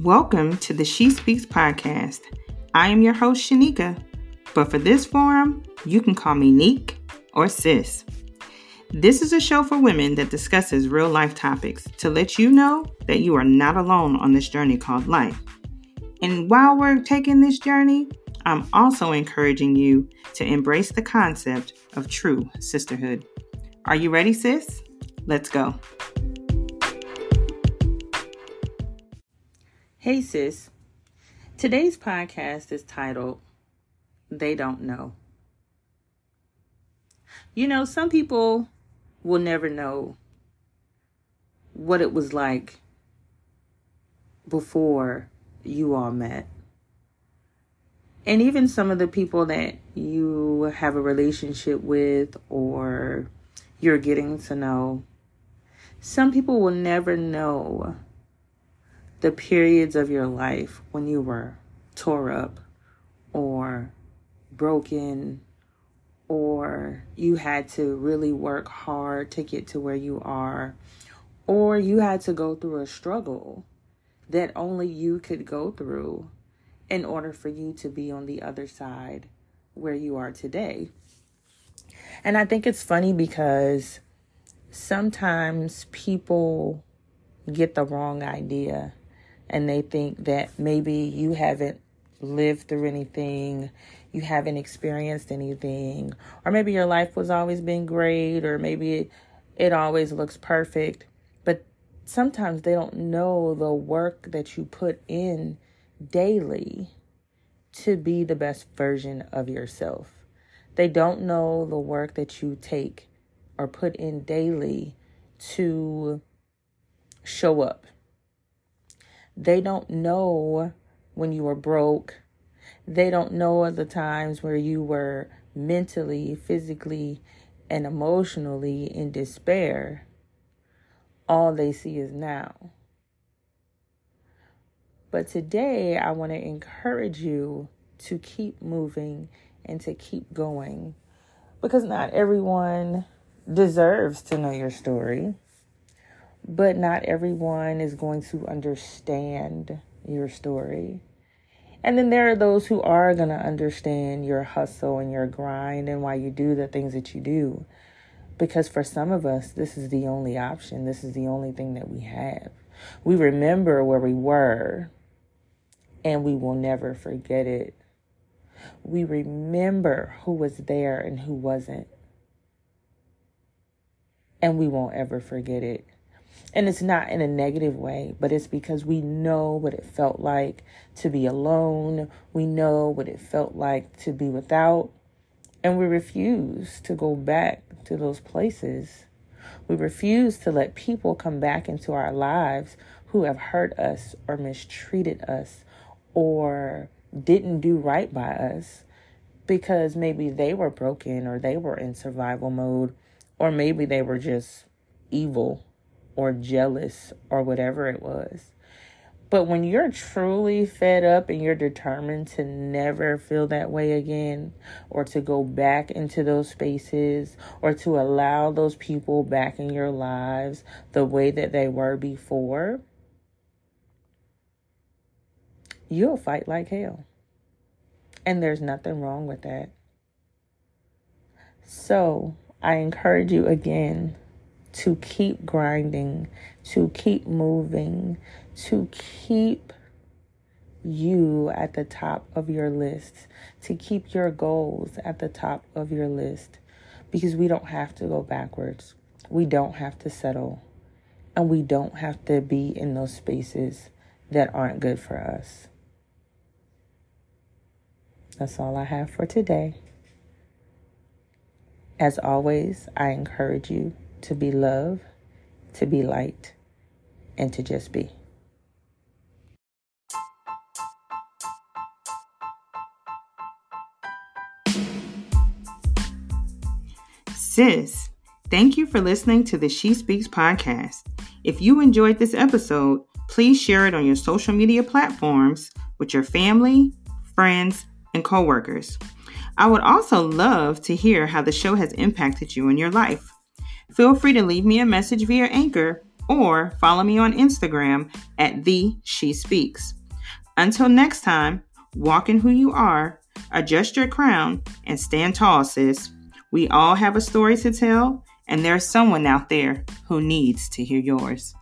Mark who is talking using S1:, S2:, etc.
S1: Welcome to the She Speaks podcast. I am your host, Shanika, but for this forum, you can call me Neek or Sis. This is a show for women that discusses real life topics to let you know that you are not alone on this journey called life. And while we're taking this journey, I'm also encouraging you to embrace the concept of true sisterhood. Are you ready, sis? Let's go. Hey, sis. Today's podcast is titled They Don't Know. You know, some people will never know what it was like before you all met. And even some of the people that you have a relationship with or you're getting to know, some people will never know the periods of your life when you were tore up or broken or you had to really work hard to get to where you are, or you had to go through a struggle that only you could go through in order for you to be on the other side where you are today. And I think it's funny because sometimes people get the wrong idea and they think that maybe you haven't lived through anything you haven't experienced anything, or maybe your life was always been great, or maybe it, it always looks perfect. But sometimes they don't know the work that you put in daily to be the best version of yourself. They don't know the work that you take or put in daily to show up. They don't know when you were broke they don't know the times where you were mentally, physically, and emotionally in despair. All they see is now. But today, I want to encourage you to keep moving and to keep going because not everyone deserves to know your story, but not everyone is going to understand your story. And then there are those who are going to understand your hustle and your grind and why you do the things that you do. Because for some of us, this is the only option. This is the only thing that we have. We remember where we were and we will never forget it. We remember who was there and who wasn't. And we won't ever forget it. And it's not in a negative way, but it's because we know what it felt like to be alone. We know what it felt like to be without. And we refuse to go back to those places. We refuse to let people come back into our lives who have hurt us or mistreated us or didn't do right by us because maybe they were broken or they were in survival mode or maybe they were just evil or jealous or whatever it was. But when you're truly fed up and you're determined to never feel that way again, or to go back into those spaces, or to allow those people back in your lives the way that they were before, you'll fight like hell. And there's nothing wrong with that. So I encourage you again to keep grinding, to keep moving, to keep you at the top of your list, to keep your goals at the top of your list, because we don't have to go backwards. We don't have to settle. And we don't have to be in those spaces that aren't good for us. That's all I have for today. As always, I encourage you to be love, to be light, and to just be. Sis, thank you for listening to the She Speaks podcast. If you enjoyed this episode, please share it on your social media platforms with your family, friends, and coworkers. I would also love to hear how the show has impacted you in your life. Feel free to leave me a message via Anchor
S2: or follow me on Instagram at the She Speaks. Until next time, walk in who you are, adjust your crown, and stand tall, sis. We all have a story to tell, and there's someone out there who needs to hear yours.